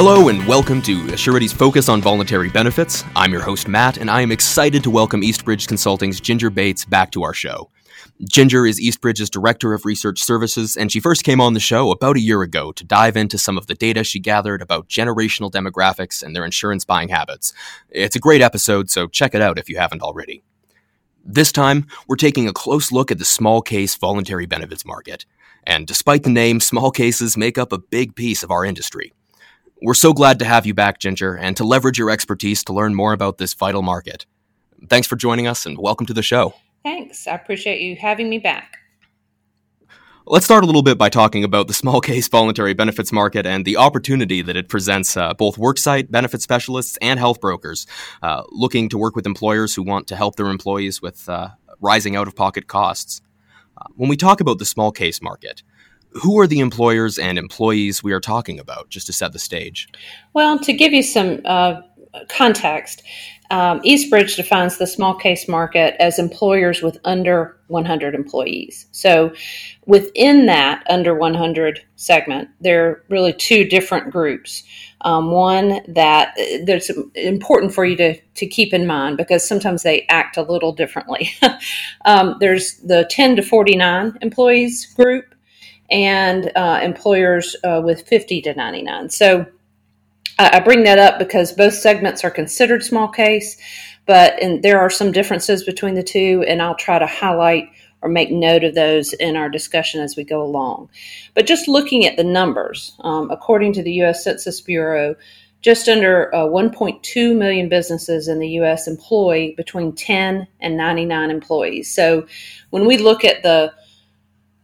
Hello and welcome to Assurity's Focus on Voluntary Benefits. I'm your host, Matt, and I am excited to welcome Eastbridge Consulting's Ginger Bates back to our show. Ginger is Eastbridge's Director of Research Services, and she first came on the show about a year ago to dive into some of the data she gathered about generational demographics and their insurance buying habits. It's a great episode, so check it out if you haven't already. This time, we're taking a close look at the small case voluntary benefits market. And despite the name, small cases make up a big piece of our industry. We're so glad to have you back, Ginger, and to leverage your expertise to learn more about this vital market. Thanks for joining us and welcome to the show. Thanks. I appreciate you having me back. Let's start a little bit by talking about the small case voluntary benefits market and the opportunity that it presents uh, both worksite benefit specialists and health brokers uh, looking to work with employers who want to help their employees with uh, rising out of pocket costs. Uh, when we talk about the small case market, who are the employers and employees we are talking about, just to set the stage? Well, to give you some uh, context, um, Eastbridge defines the small case market as employers with under 100 employees. So, within that under 100 segment, there are really two different groups. Um, one that uh, that's important for you to, to keep in mind because sometimes they act a little differently. um, there's the 10 to 49 employees group, and uh, employers uh, with 50 to 99. So I bring that up because both segments are considered small case, but in, there are some differences between the two, and I'll try to highlight or make note of those in our discussion as we go along. But just looking at the numbers, um, according to the U.S. Census Bureau, just under uh, 1.2 million businesses in the U.S. employ between 10 and 99 employees. So when we look at the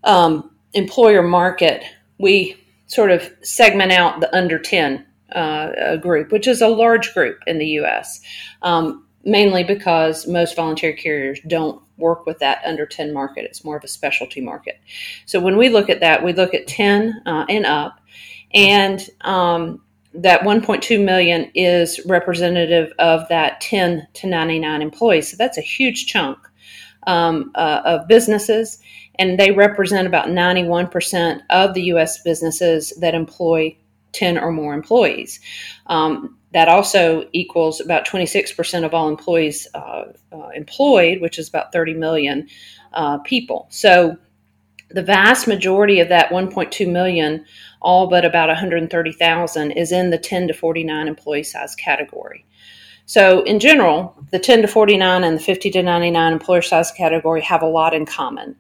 um, employer market, we sort of segment out the under 10 uh, group, which is a large group in the US, um, mainly because most voluntary carriers don't work with that under 10 market. It's more of a specialty market. So when we look at that, we look at 10 uh, and up, and um, that 1.2 million is representative of that 10 to 99 employees. So that's a huge chunk um, uh, of businesses and they represent about 91% of the U.S. businesses that employ 10 or more employees. Um, that also equals about 26% of all employees uh, uh, employed, which is about 30 million uh, people. So the vast majority of that 1.2 million, all but about 130,000, is in the 10 to 49 employee size category. So, in general, the 10 to 49 and the 50 to 99 employer size category have a lot in common.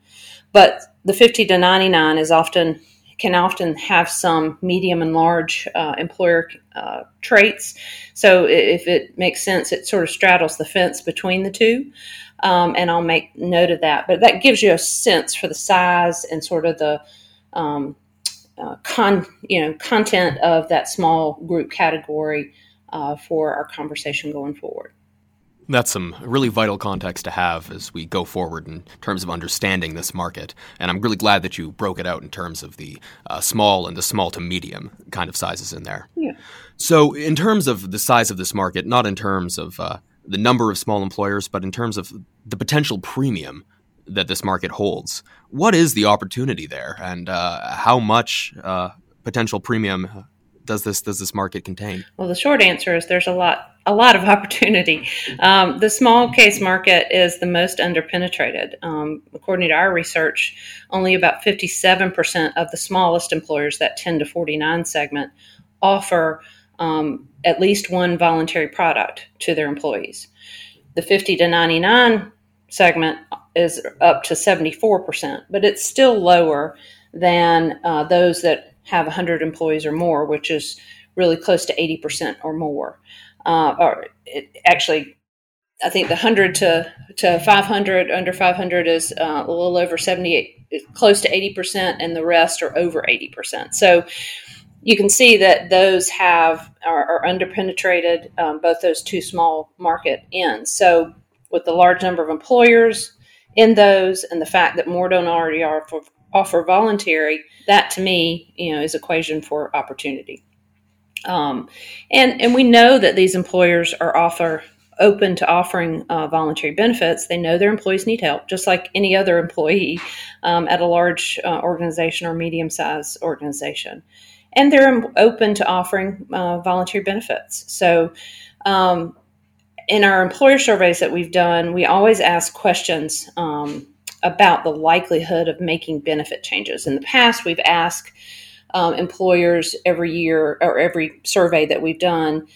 But the 50 to 99 is often can often have some medium and large uh, employer uh, traits. So if it makes sense, it sort of straddles the fence between the two. Um, and I'll make note of that. But that gives you a sense for the size and sort of the um, uh, con, you know, content of that small group category uh, for our conversation going forward. That's some really vital context to have as we go forward in terms of understanding this market. And I'm really glad that you broke it out in terms of the uh, small and the small to medium kind of sizes in there. Yeah. So, in terms of the size of this market, not in terms of uh, the number of small employers, but in terms of the potential premium that this market holds, what is the opportunity there and uh, how much uh, potential premium does this does this market contain? Well, the short answer is there's a lot a lot of opportunity. Um, the small case market is the most underpenetrated. Um, according to our research, only about 57% of the smallest employers, that 10 to 49 segment, offer um, at least one voluntary product to their employees. The 50 to 99 segment is up to 74%, but it's still lower than uh, those that have 100 employees or more, which is really close to 80% or more. Uh, or it, actually, I think the 100 to, to 500, under 500 is uh, a little over 78, close to 80%, and the rest are over 80%. So you can see that those have are, are underpenetrated, um, both those two small market ends. So with the large number of employers in those and the fact that more don't already offer, offer voluntary, that to me, you know, is equation for opportunity. Um, and and we know that these employers are offer open to offering uh, voluntary benefits. They know their employees need help, just like any other employee um, at a large uh, organization or medium sized organization. and they're open to offering uh, voluntary benefits. So, um, in our employer surveys that we've done, we always ask questions um, about the likelihood of making benefit changes. In the past, we've asked um, employers every year or every survey that we've done,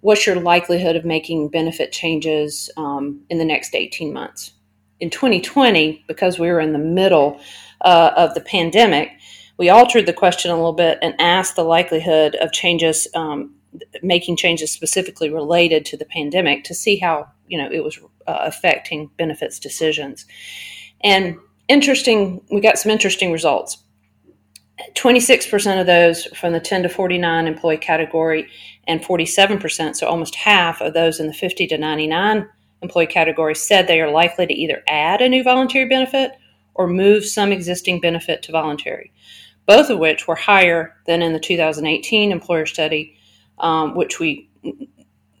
what's your likelihood of making benefit changes um, in the next 18 months? In 2020, because we were in the middle uh, of the pandemic, we altered the question a little bit and asked the likelihood of changes, um, making changes specifically related to the pandemic to see how you know it was uh, affecting benefits decisions. And interesting, we got some interesting results. 26% of those from the 10 to 49 employee category and 47%, so almost half of those in the 50 to 99 employee category said they are likely to either add a new voluntary benefit or move some existing benefit to voluntary, both of which were higher than in the 2018 employer study, um, which we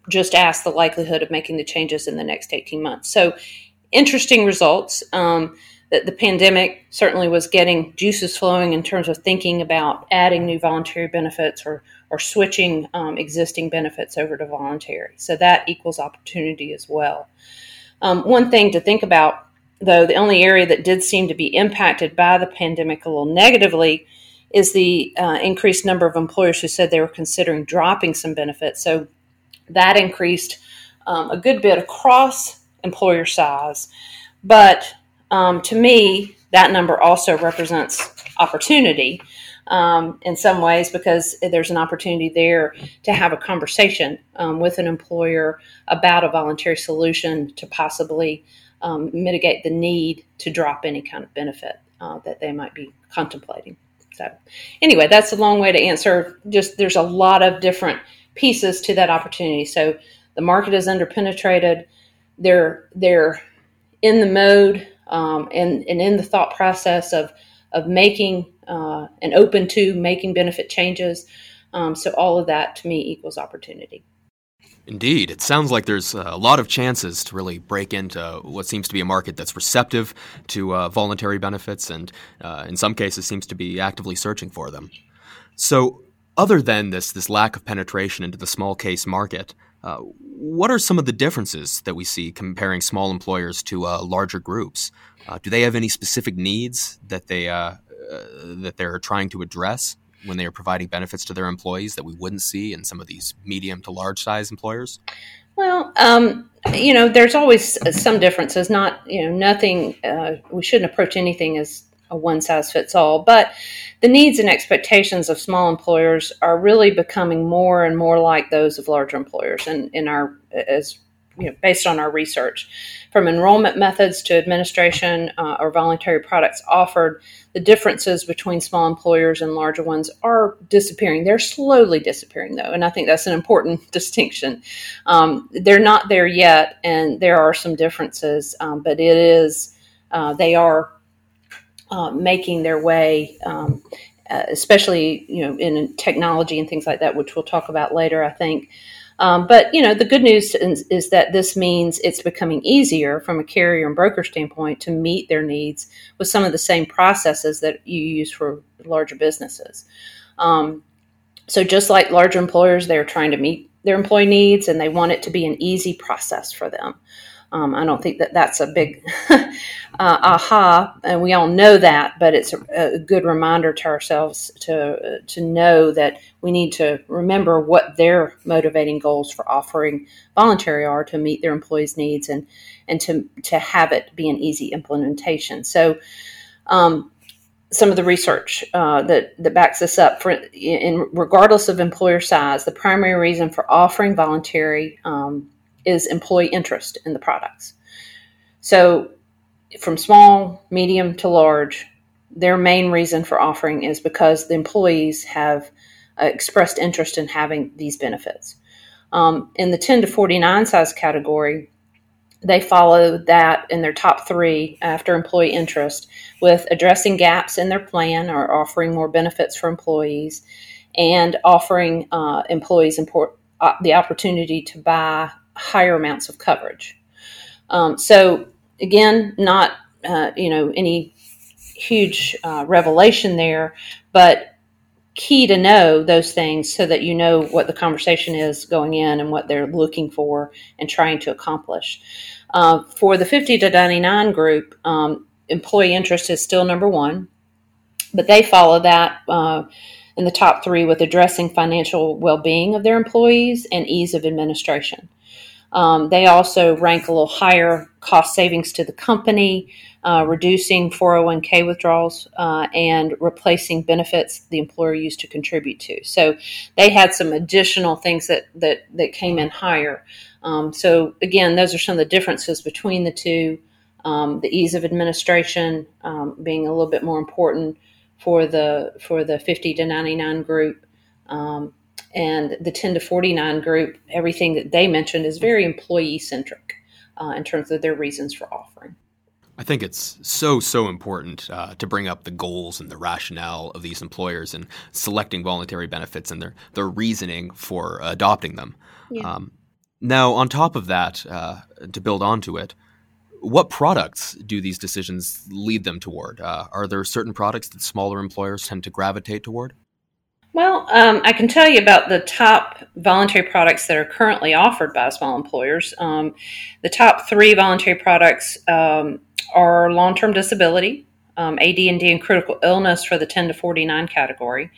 just asked the likelihood of making the changes in the next 18 months. So, interesting results. Um, that the pandemic certainly was getting juices flowing in terms of thinking about adding new voluntary benefits or or switching um, existing benefits over to voluntary. So that equals opportunity as well. Um, one thing to think about, though, the only area that did seem to be impacted by the pandemic a little negatively is the uh, increased number of employers who said they were considering dropping some benefits. So that increased um, a good bit across employer size. But um, to me, that number also represents opportunity um, in some ways because there's an opportunity there to have a conversation um, with an employer about a voluntary solution to possibly um, mitigate the need to drop any kind of benefit uh, that they might be contemplating. So, anyway, that's a long way to answer. Just there's a lot of different pieces to that opportunity. So, the market is underpenetrated. They're they're in the mode um, and and in the thought process of of making uh, and open to making benefit changes. Um, so all of that to me equals opportunity. Indeed. It sounds like there's a lot of chances to really break into what seems to be a market that's receptive to uh, voluntary benefits and, uh, in some cases, seems to be actively searching for them. So, other than this, this lack of penetration into the small case market, uh, what are some of the differences that we see comparing small employers to uh, larger groups? Uh, do they have any specific needs that they uh, that they're trying to address when they are providing benefits to their employees that we wouldn't see in some of these medium to large size employers? Well, um, you know, there's always some differences. Not, you know, nothing. Uh, we shouldn't approach anything as a one size fits all. But the needs and expectations of small employers are really becoming more and more like those of larger employers. And in our as you know, based on our research, from enrollment methods to administration uh, or voluntary products offered, the differences between small employers and larger ones are disappearing. They're slowly disappearing, though, and I think that's an important distinction. Um, they're not there yet, and there are some differences, um, but it is uh, they are uh, making their way. Um, uh, especially, you know, in technology and things like that, which we'll talk about later. I think um, but you know, the good news is, is, that this means it's becoming easier from a carrier and broker standpoint to meet their needs with some of the same processes that you use for larger businesses. Um, so just like larger employers, they're trying to meet their employee needs and they want it to be an easy process for them. Um, I don't think that that's a big uh, aha, and we all know that, but it's a, a good reminder to ourselves to to know that we need to remember what their motivating goals for offering voluntary are to meet their employees' needs and and to to have it be an easy implementation. So. Um, some of the research uh, that that backs this up. For in regardless of employer size, the primary reason for offering voluntary um, is employee interest in the products. So, from small, medium to large, their main reason for offering is because the employees have uh, expressed interest in having these benefits. Um, in the 10 to 49 size category, they follow that in their top three after employee interest with addressing gaps in their plan or offering more benefits for employees and offering uh, employees import, uh, the opportunity to buy higher amounts of coverage. Um, so again, not uh, you know any huge uh, revelation there, but key to know those things so that you know what the conversation is going in and what they're looking for and trying to accomplish. Uh, for the 50 to 99 group, um, employee interest is still number one, but they follow that uh, in the top three with addressing financial well being of their employees and ease of administration. Um, they also rank a little higher cost savings to the company, uh, reducing 401k withdrawals, uh, and replacing benefits the employer used to contribute to. So they had some additional things that, that, that came in higher. Um, so, again, those are some of the differences between the two. Um, the ease of administration um, being a little bit more important for the for the 50 to 99 group um, and the 10 to 49 group, everything that they mentioned is very employee centric uh, in terms of their reasons for offering. I think it's so, so important uh, to bring up the goals and the rationale of these employers and selecting voluntary benefits and their, their reasoning for adopting them. Yeah. Um, now, on top of that, uh, to build onto it, what products do these decisions lead them toward? Uh, are there certain products that smaller employers tend to gravitate toward? Well, um, I can tell you about the top voluntary products that are currently offered by small employers. Um, the top three voluntary products um, are long-term disability, um, AD&D, and critical illness for the 10 to 49 category,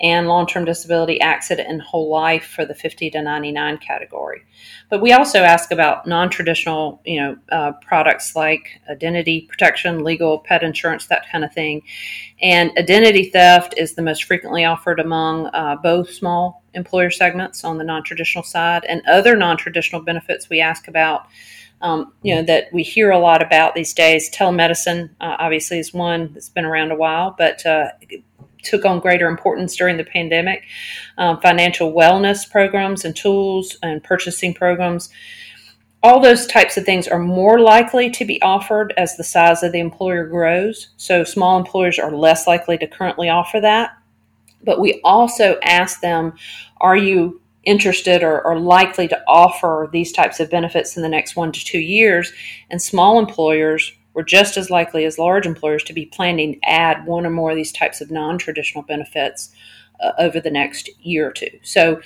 and long term disability accident and whole life for the 50 to 99 category. But we also ask about non traditional you know, uh, products like identity protection, legal, pet insurance, that kind of thing. And identity theft is the most frequently offered among uh, both small employer segments on the non traditional side and other non traditional benefits we ask about. Um, you know that we hear a lot about these days. Telemedicine, uh, obviously, is one that's been around a while, but uh, took on greater importance during the pandemic. Um, financial wellness programs and tools and purchasing programs. All those types of things are more likely to be offered as the size of the employer grows. So, small employers are less likely to currently offer that. But we also ask them, are you interested or, or, likely to offer these types of benefits in the next one to two years? And small employers we're just as likely as large employers to be planning to add one or more of these types of non-traditional benefits uh, over the next year or two. So,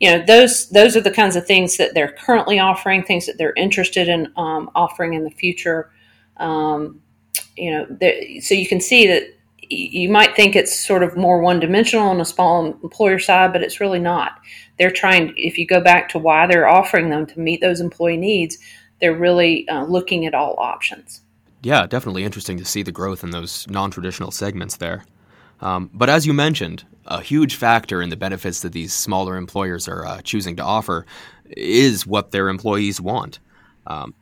you know, those those are the kinds of things that they're currently offering, things that they're interested in um, offering in the future. Um, you know, so you can see that you might think it's sort of more one dimensional on a small employer side, but it's really not. They're trying, if you go back to why they're offering them to meet those employee needs, they're really uh, looking at all options yeah, definitely interesting to see the growth in those non traditional segments there. Um, but as you mentioned, a huge factor in the benefits that these smaller employers are uh, choosing to offer is what their employees want. Um,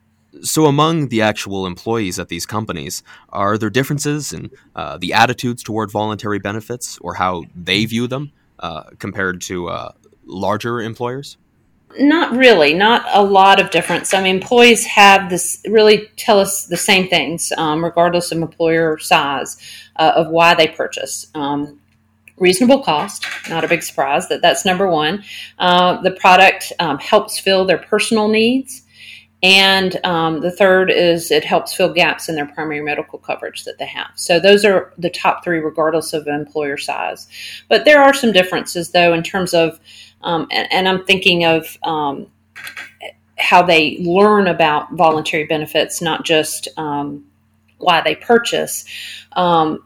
so, among the actual employees at these companies, are there differences in uh, the attitudes toward voluntary benefits or how they view them uh, compared to uh, larger employers? Not really, not a lot of difference. I mean, employees have this really tell us the same things, um, regardless of employer size, uh, of why they purchase. Um, reasonable cost, not a big surprise that that's number one. Uh, the product um, helps fill their personal needs. And um, the third is it helps fill gaps in their primary medical coverage that they have. So those are the top three, regardless of employer size. But there are some differences, though, in terms of um, and, and, I'm thinking of um, how they learn about voluntary benefits, not just um, why they purchase. Um,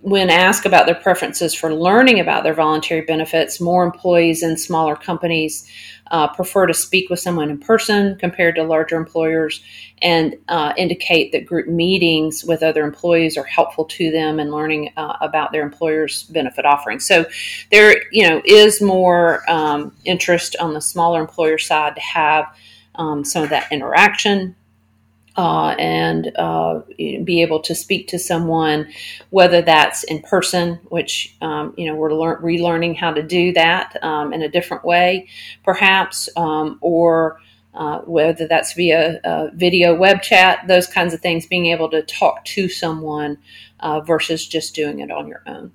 when asked about their preferences for learning about their voluntary benefits, more employees in smaller companies uh, prefer to speak with someone in person compared to larger employers and uh, indicate that group meetings with other employees are helpful to them in learning uh, about their employer's benefit offerings. So there, you know, is more um, interest on the smaller employer side to have um, some of that interaction uh, and uh, be able to speak to someone, whether that's in person, which um, you know we're lear- relearning how to do that um, in a different way, perhaps, um, or uh, whether that's via video web chat, those kinds of things. Being able to talk to someone uh, versus just doing it on your own.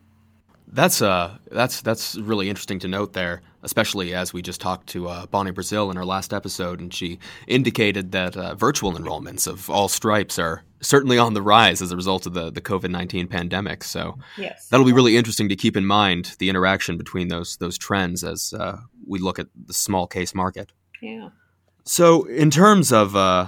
That's uh, that's that's really interesting to note there, especially as we just talked to uh, Bonnie Brazil in our last episode, and she indicated that uh, virtual enrollments of all stripes are certainly on the rise as a result of the the COVID nineteen pandemic. So yes. that'll be really interesting to keep in mind the interaction between those those trends as uh, we look at the small case market. Yeah. So in terms of uh,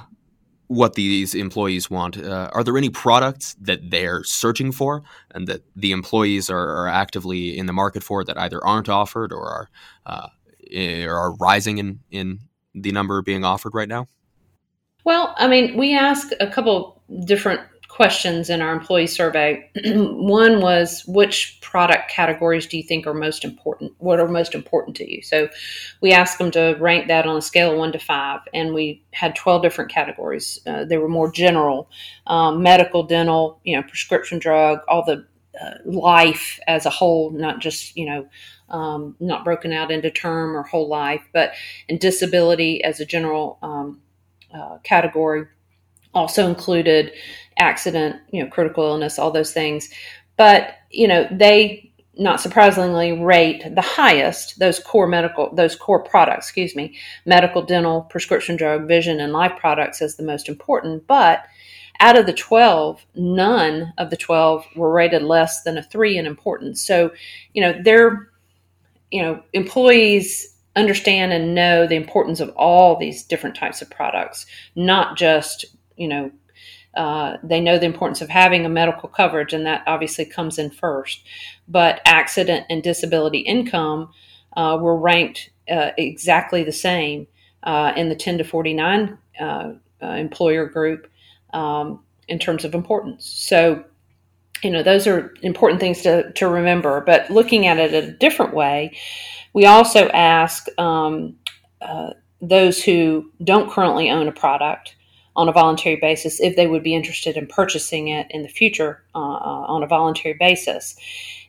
what these employees want. Uh, are there any products that they're searching for and that the employees are, are actively in the market for that either aren't offered or are uh, or are rising in in the number being offered right now? Well, I mean, we ask a couple different questions in our employee survey. One was which product categories do you think are most important? What are most important to you? So we asked them to rank that on a scale of one to five, and we had 12 different categories. Uh, they were more general um, medical, dental, you know, prescription drug, all the uh, life as a whole, not just, you know, um, not broken out into term or whole life, but in disability as a general um, uh, category also included accident, you know, critical illness, all those things. But, you know, they not surprisingly rate the highest those core medical those core products excuse me medical dental prescription drug vision and life products as the most important but out of the 12 none of the 12 were rated less than a 3 in importance so you know they're you know employees understand and know the importance of all these different types of products not just you know uh, they know the importance of having a medical coverage, and that obviously comes in first. But accident and disability income uh, were ranked uh, exactly the same uh, in the 10 to 49 uh, employer group um, in terms of importance. So, you know, those are important things to, to remember. But looking at it a different way, we also ask um, those who don't currently own a product on a voluntary basis if they would be interested in purchasing it in the future uh, uh on a voluntary basis.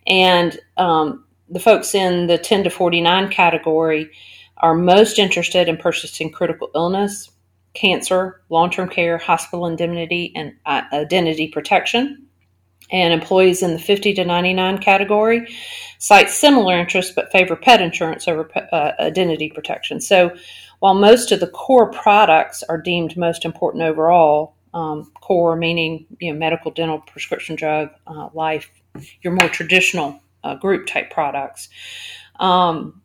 And um, the folks in the 10 to 49 category are most interested in purchasing critical illness, cancer, long term care, hospital indemnity, and uh, identity protection. And employees in the 50 to 99 category cite similar interests but favor pet insurance over uh, identity protection. So while most of the core products are deemed most important overall, um, core meaning you know medical, dental, prescription drug, uh, life, your more traditional uh, group type products. Um,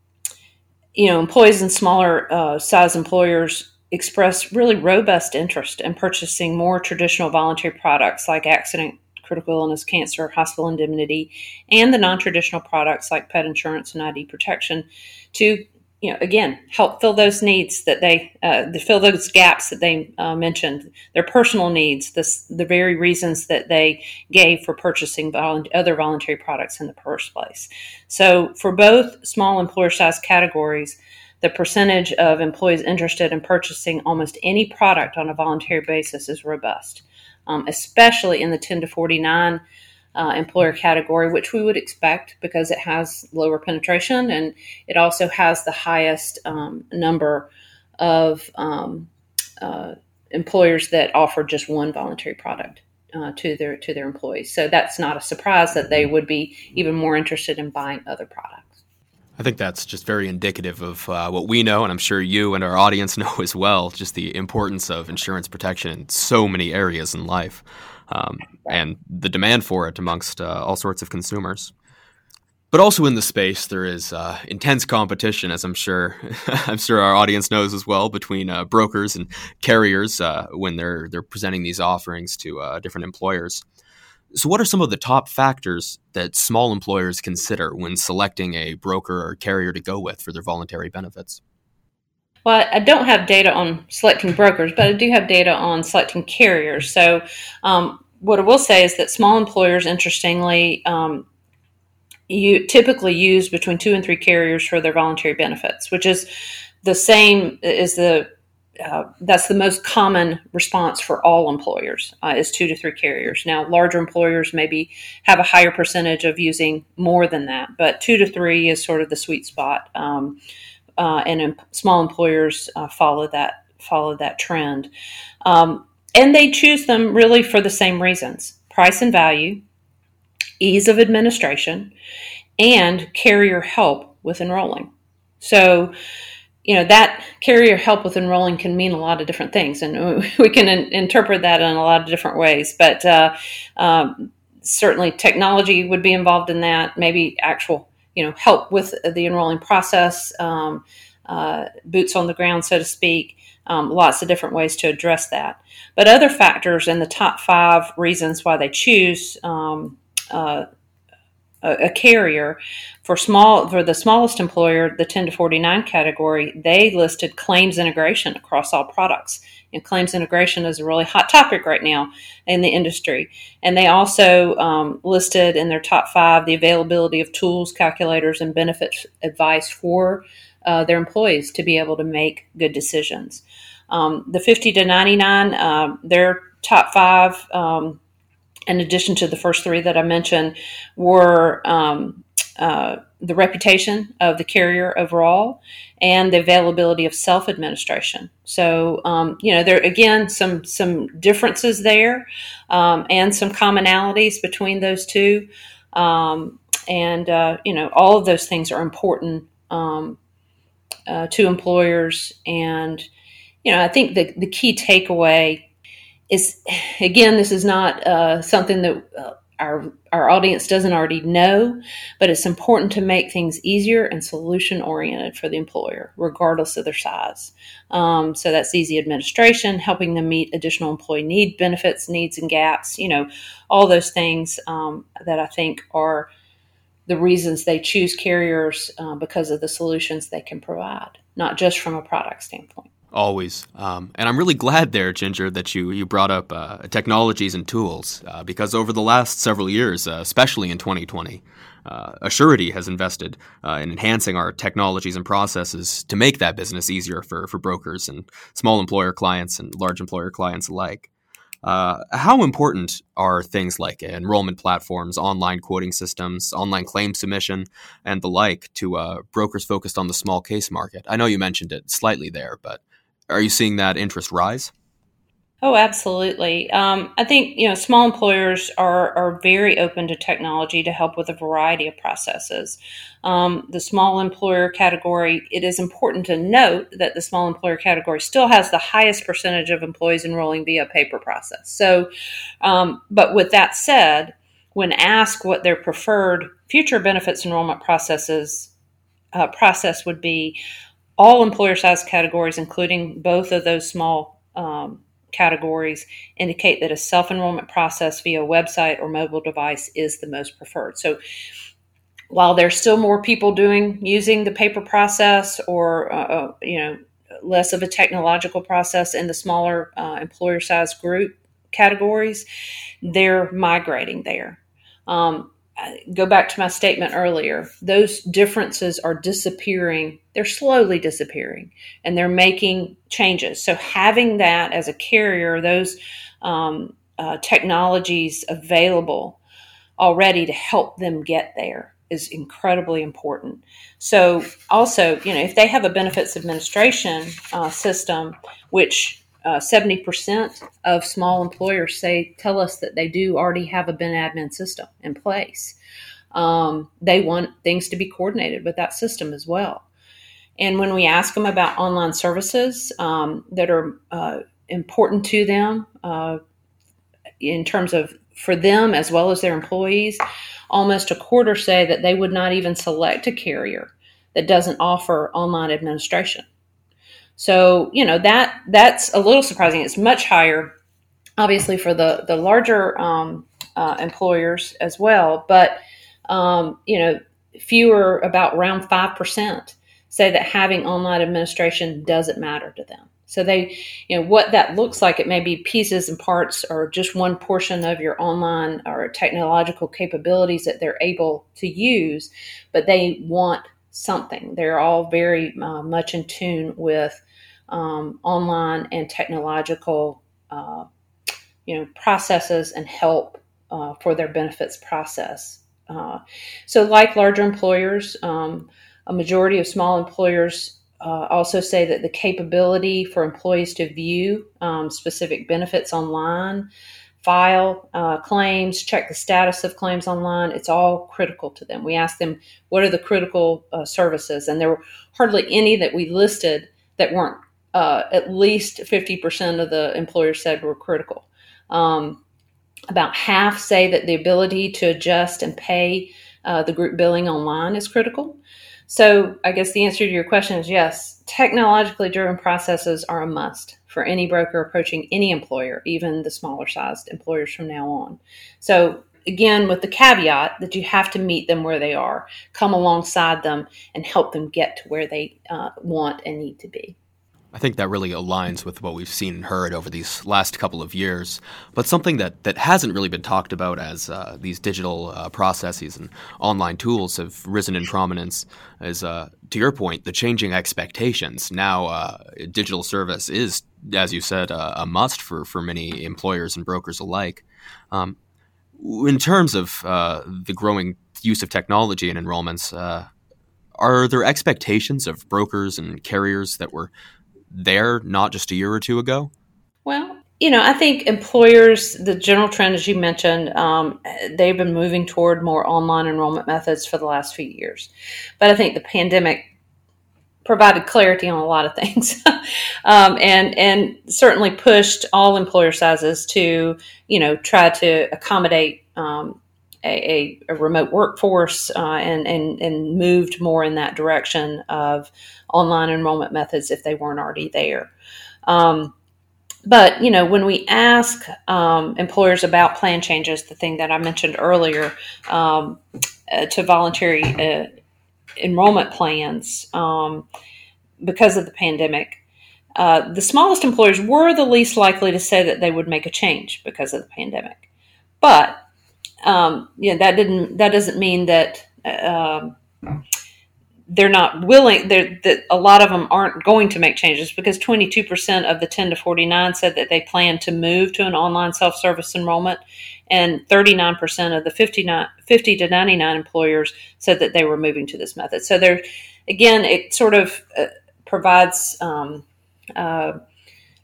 you know, employees in smaller uh, size employers express really robust interest in purchasing more traditional voluntary products like accident, critical illness, cancer, hospital indemnity, and the non traditional products like pet insurance and ID protection to you know, again, help fill those needs that they, uh, fill those gaps that they uh, mentioned, their personal needs, this, the very reasons that they gave for purchasing other voluntary products in the first place. So, for both small employer size categories, the percentage of employees interested in purchasing almost any product on a voluntary basis is robust, um, especially in the 10 to 49 uh, employer category, which we would expect because it has lower penetration and it also has the highest um, number of um, uh, employers that offer just one voluntary product uh, to their to their employees. So that's not a surprise that they would be even more interested in buying other products. I think that's just very indicative of uh, what we know, and I'm sure you and our audience know as well. Just the importance of insurance protection in so many areas in life um, and the demand for it amongst uh, all sorts of consumers. But also in the space, there is uh, intense competition, as I'm sure I'm sure our audience knows as well, between uh, brokers and carriers uh, when they're they're presenting these offerings to uh, different employers. So, what are some of the top factors that small employers consider when selecting a broker or carrier to go with for their voluntary benefits? Well, I don't have data on selecting brokers, but I do have data on selecting carriers. So, um, what I will say is that small employers, interestingly, um, you typically use between two and three carriers for their voluntary benefits, which is the same is the uh, that's the most common response for all employers uh, is two to three carriers. Now, larger employers maybe have a higher percentage of using more than that, but two to three is sort of the sweet spot. Um, uh, and small employers uh, follow that follow that trend. Um, and they choose them really for the same reasons: price and value, ease of administration, and carrier help with enrolling. So, you know, that carrier help with enrolling can mean a lot of different things, and we can in- interpret that in a lot of different ways. But uh, um, certainly, technology would be involved in that. Maybe actual, you know, help with the enrolling process, um, uh, boots on the ground, so to speak. Um, lots of different ways to address that. But other factors in the top five reasons why they choose um, uh, a, a, carrier for small for the smallest employer, the 10 to 49 category, they listed claims integration across all products. And claims integration is a really hot topic right now in the industry. And they also um, listed in their top five the availability of tools, calculators, and benefits advice for uh, their employees to be able to make good decisions. Um, the 50 to 99, uh, their top five, um, in addition to the first three that I mentioned, were um, uh, the reputation of the carrier overall and the availability of self administration. So, um, you know, there again some some differences there um, and some commonalities between those two. Um, and uh, you know, all of those things are important um, uh, to employers and you know, I think the, the key takeaway is again, this is not uh, something that uh, our our audience doesn't already know, but it's important to make things easier and solution oriented for the employer, regardless of their size. Um, so that's easy administration, helping them meet additional employee need benefits, needs, and gaps. You know, all those things um, that I think are the reasons they choose carriers uh, because of the solutions they can provide, not just from a product standpoint. Always, um, and I'm really glad there, Ginger, that you you brought up uh, technologies and tools uh, because over the last several years, uh, especially in 2020, uh, Assurity has invested uh, in enhancing our technologies and processes to make that business easier for for brokers and small employer clients and large employer clients alike. Uh, how important are things like enrollment platforms, online quoting systems, online claim submission, and the like to brokers focused on the small case market? I know you mentioned it slightly there, but are you seeing that interest rise? Oh, absolutely. Um, I think you know small employers are are very open to technology to help with a variety of processes. Um, the small employer category, it is important to note that the small employer category still has the highest percentage of employees enrolling via paper process. So, um, but with that said, when asked what their preferred future benefits enrollment processes uh, process would be, all employer size categories, including both of those small um, categories, indicate that a self enrollment process via website or mobile device is the most preferred. So, while there's still more people doing using the paper process or uh, uh you know less of a technological process in the smaller uh, employer size group categories, they're migrating there. Um, go back to my statement earlier, those differences are disappearing. They're slowly disappearing and they're making changes. So, having that as a carrier, those um, uh, technologies available already to help them get there is incredibly important. So, also, you know, if they have a benefits administration uh, system, which uh, 70% of small employers say tell us that they do already have a ben admin system in place. Um, they want things to be coordinated with that system as well. And when we ask them about online services um, that are uh, important to them uh, in terms of for them as well as their employees almost a quarter say that they would not even select a carrier that doesn't offer online administration so you know that that's a little surprising. It's much higher, obviously, for the the larger um, uh, employers as well. But um, you know, fewer about around five percent say that having online administration doesn't matter to them. So they, you know, what that looks like, it may be pieces and parts or just one portion of your online or technological capabilities that they're able to use, but they want something. They're all very uh, much in tune with um, online and technological, uh, you know, processes and help uh, for their benefits process. Uh, so, like larger employers, um, a majority of small employers uh, also say that the capability for employees to view um, specific benefits online file uh, claims, check the status of claims online. It's all critical to them. We ask them, what are the critical uh, services? And there were hardly any that we listed that weren't uh, at least 50% of the employers said were critical. Um, about half say that the ability to adjust and pay uh, the group billing online is critical. So, I guess the answer to your question is yes, technologically driven processes are a must for any broker approaching any employer, even the smaller sized employers from now on. So, again, with the caveat that you have to meet them where they are, come alongside them, and help them get to where they uh, want and need to be. I think that really aligns with what we've seen and heard over these last couple of years. But something that, that hasn't really been talked about as uh, these digital uh, processes and online tools have risen in prominence is, uh, to your point, the changing expectations. Now, uh, digital service is, as you said, a must for, for many employers and brokers alike. Um, in terms of uh, the growing use of technology in enrollments, uh, are there expectations of brokers and carriers that were there not just a year or two ago? Well, you know, I think employers, the general trend, as you mentioned, um, they've been moving toward more online enrollment methods for the last few years. But I think the pandemic provided clarity on a lot of things, um, and and certainly pushed all employer sizes to you know try to accommodate um, a, a, remote workforce uh, and, and, and moved more in that direction of online enrollment methods if they weren't already there. Um, but you know, when we ask um, employers about plan changes, the thing that I mentioned earlier, um, uh, to voluntary uh, enrollment plans um, because of the pandemic, uh, the smallest employers were the least likely to say that they would make a change because of the pandemic. But um, you know, that didn't that doesn't mean that uh, they're not willing. They're, that a lot of them aren't going to make changes because 22% of the 10 to 49 said that they plan to move to an online self-service enrollment, and 39% of the 59, 50 to 99 employers said that they were moving to this method. So there, again, it sort of uh, provides. Um, uh,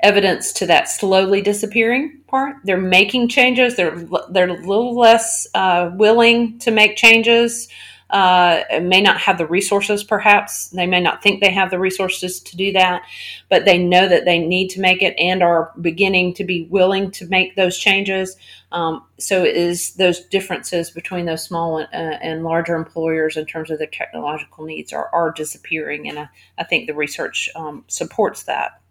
evidence to that slowly disappearing part. They're making changes. They're they're a little less uh, willing to make changes. Uh, may not have the resources, perhaps they may not think they have the resources to do that, but they know that they need to make it and are beginning to be willing to make those changes. Um, so, it is those differences between those small and, uh, and, larger employers in terms of their technological needs are, are disappearing, and I, I think the research um, supports that.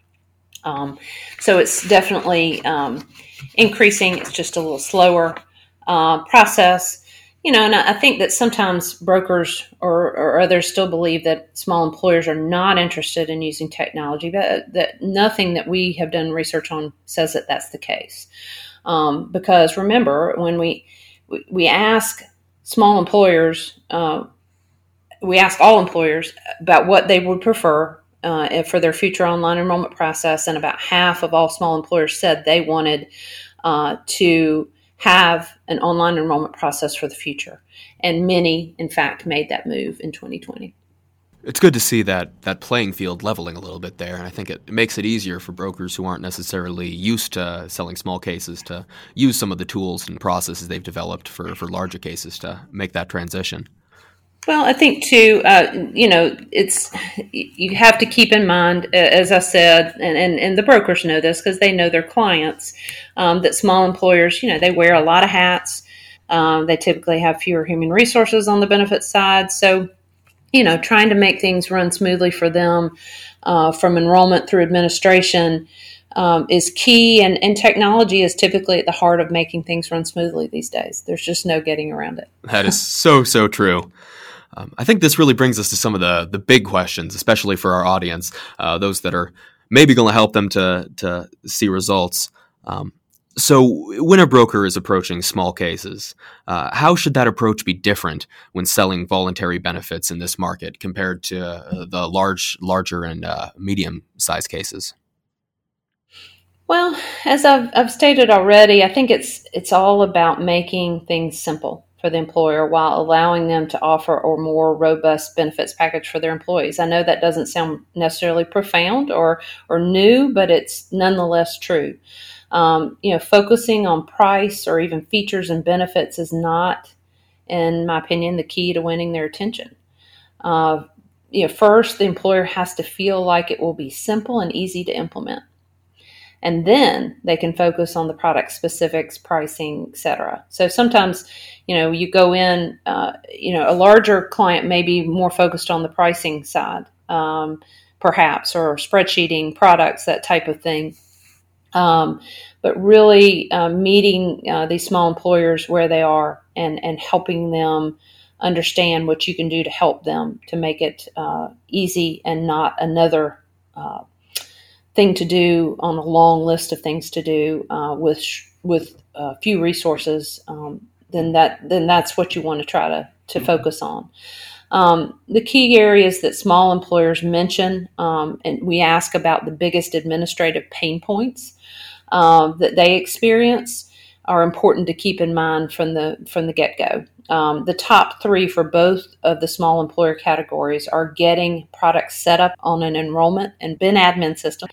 Um, so it's definitely um, increasing. It's just a little slower uh, process, you know. And I think that sometimes brokers or, or, others still believe that small employers are not interested in using technology, but that nothing that we have done research on says that that's the case. Um, because remember, when we we ask small employers, uh, we ask all employers about what they would prefer uh, for their future online enrollment process, and about half of all small employers said they wanted uh, to have an online enrollment process for the future. And many, in fact, made that move in 2020. It's good to see that that playing field leveling a little bit there, and I think it makes it easier for brokers who aren't necessarily used to selling small cases to use some of the tools and processes they've developed for, for larger cases to make that transition. Well, I think too, uh, you know, it's you have to keep in mind, as I said, and, and, and the brokers know this because they know their clients, um, that small employers, you know, they wear a lot of hats. Um, they typically have fewer human resources on the benefit side. So, you know, trying to make things run smoothly for them uh, from enrollment through administration um, is key. And, and technology is typically at the heart of making things run smoothly these days. There's just no getting around it. That is so, so true. Um, I think this really brings us to some of the the big questions, especially for our audience, uh, those that are maybe going to help them to to see results. Um, so, when a broker is approaching small cases, uh, how should that approach be different when selling voluntary benefits in this market compared to uh, the large, larger, and uh, medium-sized cases? Well, as I've, I've stated already, I think it's it's all about making things simple for the employer while allowing them to offer a more robust benefits package for their employees. I know that doesn't sound necessarily profound or or new, but it's nonetheless true. Um, you know, focusing on price or even features and benefits is not, in my opinion, the key to winning their attention. Uh, you know, first, the employer has to feel like it will be simple and easy to implement and then they can focus on the product specifics, pricing, etc. So sometimes, you know, you go in, uh, you know, a larger client may be more focused on the pricing side, um, perhaps, or spreadsheeting products, that type of thing. Um, but really uh, meeting uh, these small employers where they are and, and helping them understand what you can do to help them to make it uh, easy and not another uh, thing to do on a long list of things to do uh, with with a few resources, um, then that then that's what you want to try to to focus on. Um, the key areas that small employers mention, um, and we ask about the biggest administrative pain points uh, that they experience, are important to keep in mind from the from the get go. Um, the top three for both of the small employer categories are getting products set up on an enrollment and ben admin system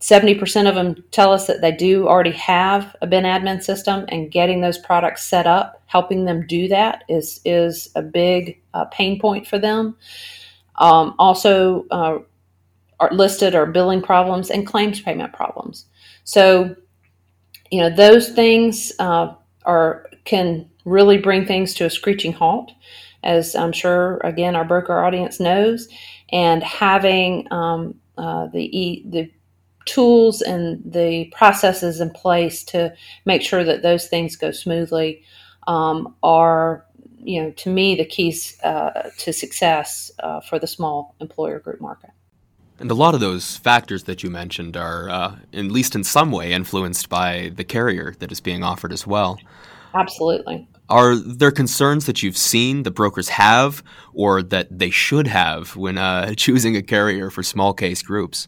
70% of them tell us that they do already have a ben admin system and getting those products set up helping them do that is is a big uh, pain point for them. Um, also uh, are listed are billing problems and claims payment problems. So you know those things uh, are can really bring things to a screeching halt as i'm sure again our broker audience knows. And having um, uh, the the tools and the processes in place to make sure that those things go smoothly um, are, you know, to me, the keys uh, to success uh, for the small employer group market. And a lot of those factors that you mentioned are, uh, at least in some way, influenced by the carrier that is being offered as well. Absolutely. Are there concerns that you've seen the brokers have or that they should have when uh, choosing a carrier for small case groups?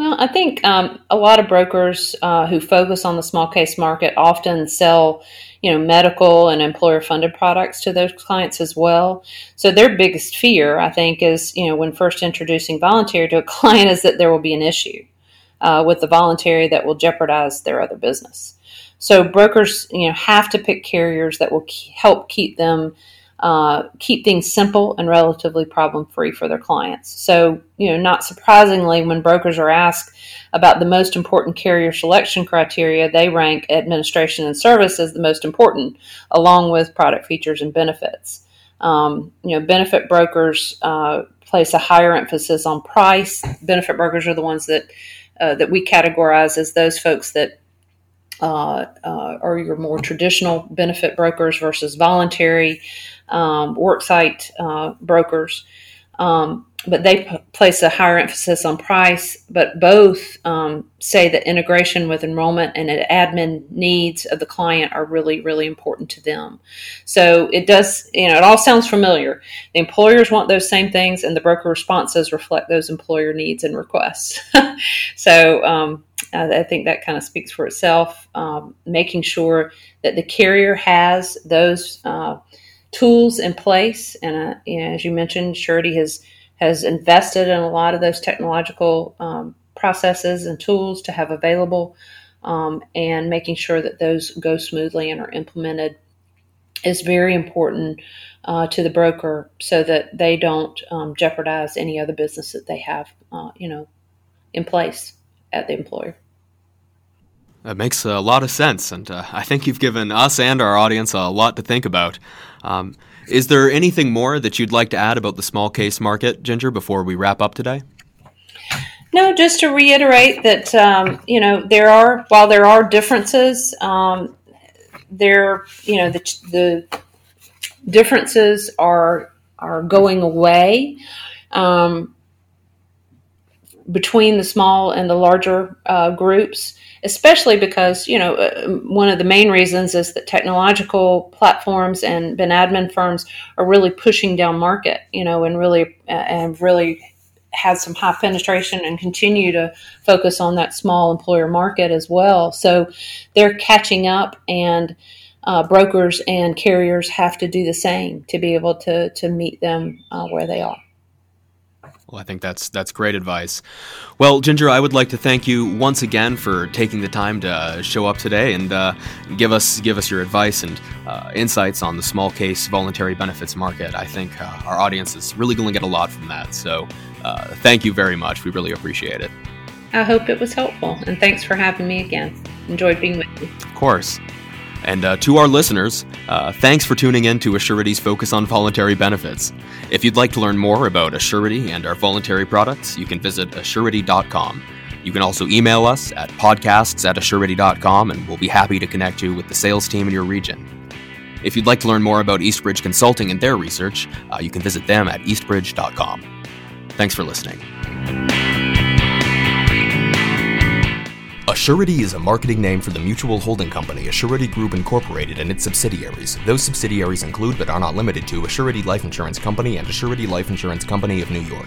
Well, I think um, a lot of brokers uh, who focus on the small case market often sell, you know, medical and employer-funded products to those clients as well. So their biggest fear, I think, is you know when first introducing voluntary to a client is that there will be an issue uh, with the voluntary that will jeopardize their other business. So brokers, you know, have to pick carriers that will help keep them uh, keep things simple and relatively problem free for their clients. So, you know, not surprisingly, when brokers are asked about the most important carrier selection criteria, they rank administration and service as the most important, along with product features and benefits. Um, you know, benefit brokers uh, place a higher emphasis on price. Benefit brokers are the ones that uh, that we categorize as those folks that uh, uh, are your more traditional benefit brokers versus voluntary um, worksite uh, brokers. Um, but they p- place a higher emphasis on price. But both um, say that integration with enrollment and admin needs of the client are really, really important to them. So it does, you know, it all sounds familiar. The employers want those same things, and the broker responses reflect those employer needs and requests. so um, I think that kind of speaks for itself. Um, making sure that the carrier has those. Uh, tools in place. And uh, you know, as you mentioned, Assurity has has invested in a lot of those technological um, processes and tools to have available, um, and making sure that those go smoothly and are implemented is very important uh, to the broker, so that they don't um, jeopardize any other business that they have, uh, you know, in place at the employer. That makes a lot of sense, and uh, I think you've given us and our audience a lot to think about. Um, is there anything more that you'd like to add about the small case market, Ginger, before we wrap up today? No, just to reiterate that um, you know there are while there are differences, um, there you know the, the differences are are going away. Um, between the small and the larger uh, groups, especially because, you know, uh, one of the main reasons is that technological platforms and ben admin firms are really pushing down market, you know, and really, uh, and really has some high penetration and continue to focus on that small employer market as well. So they're catching up and uh, brokers and carriers have to do the same to be able to to meet them uh, where they are. Well, I think that's that's great advice. Well, Ginger, I would like to thank you once again for taking the time to show up today and uh, give us give us your advice and uh, insights on the small case voluntary benefits market. I think uh, our audience is really going to get a lot from that. So, uh, thank you very much. We really appreciate it. I hope it was helpful, and thanks for having me again. Enjoyed being with you. Of course. And uh, to our listeners, uh, thanks for tuning in to Assurity's Focus on Voluntary Benefits. If you'd like to learn more about Assurity and our voluntary products, you can visit assurity.com. You can also email us at podcasts at assurity.com, and we'll be happy to connect you with the sales team in your region. If you'd like to learn more about Eastbridge Consulting and their research, uh, you can visit them at eastbridge.com. Thanks for listening. Assurity is a marketing name for the mutual holding company Assurity Group Incorporated and its subsidiaries. Those subsidiaries include but are not limited to Assurity Life Insurance Company and Assurity Life Insurance Company of New York.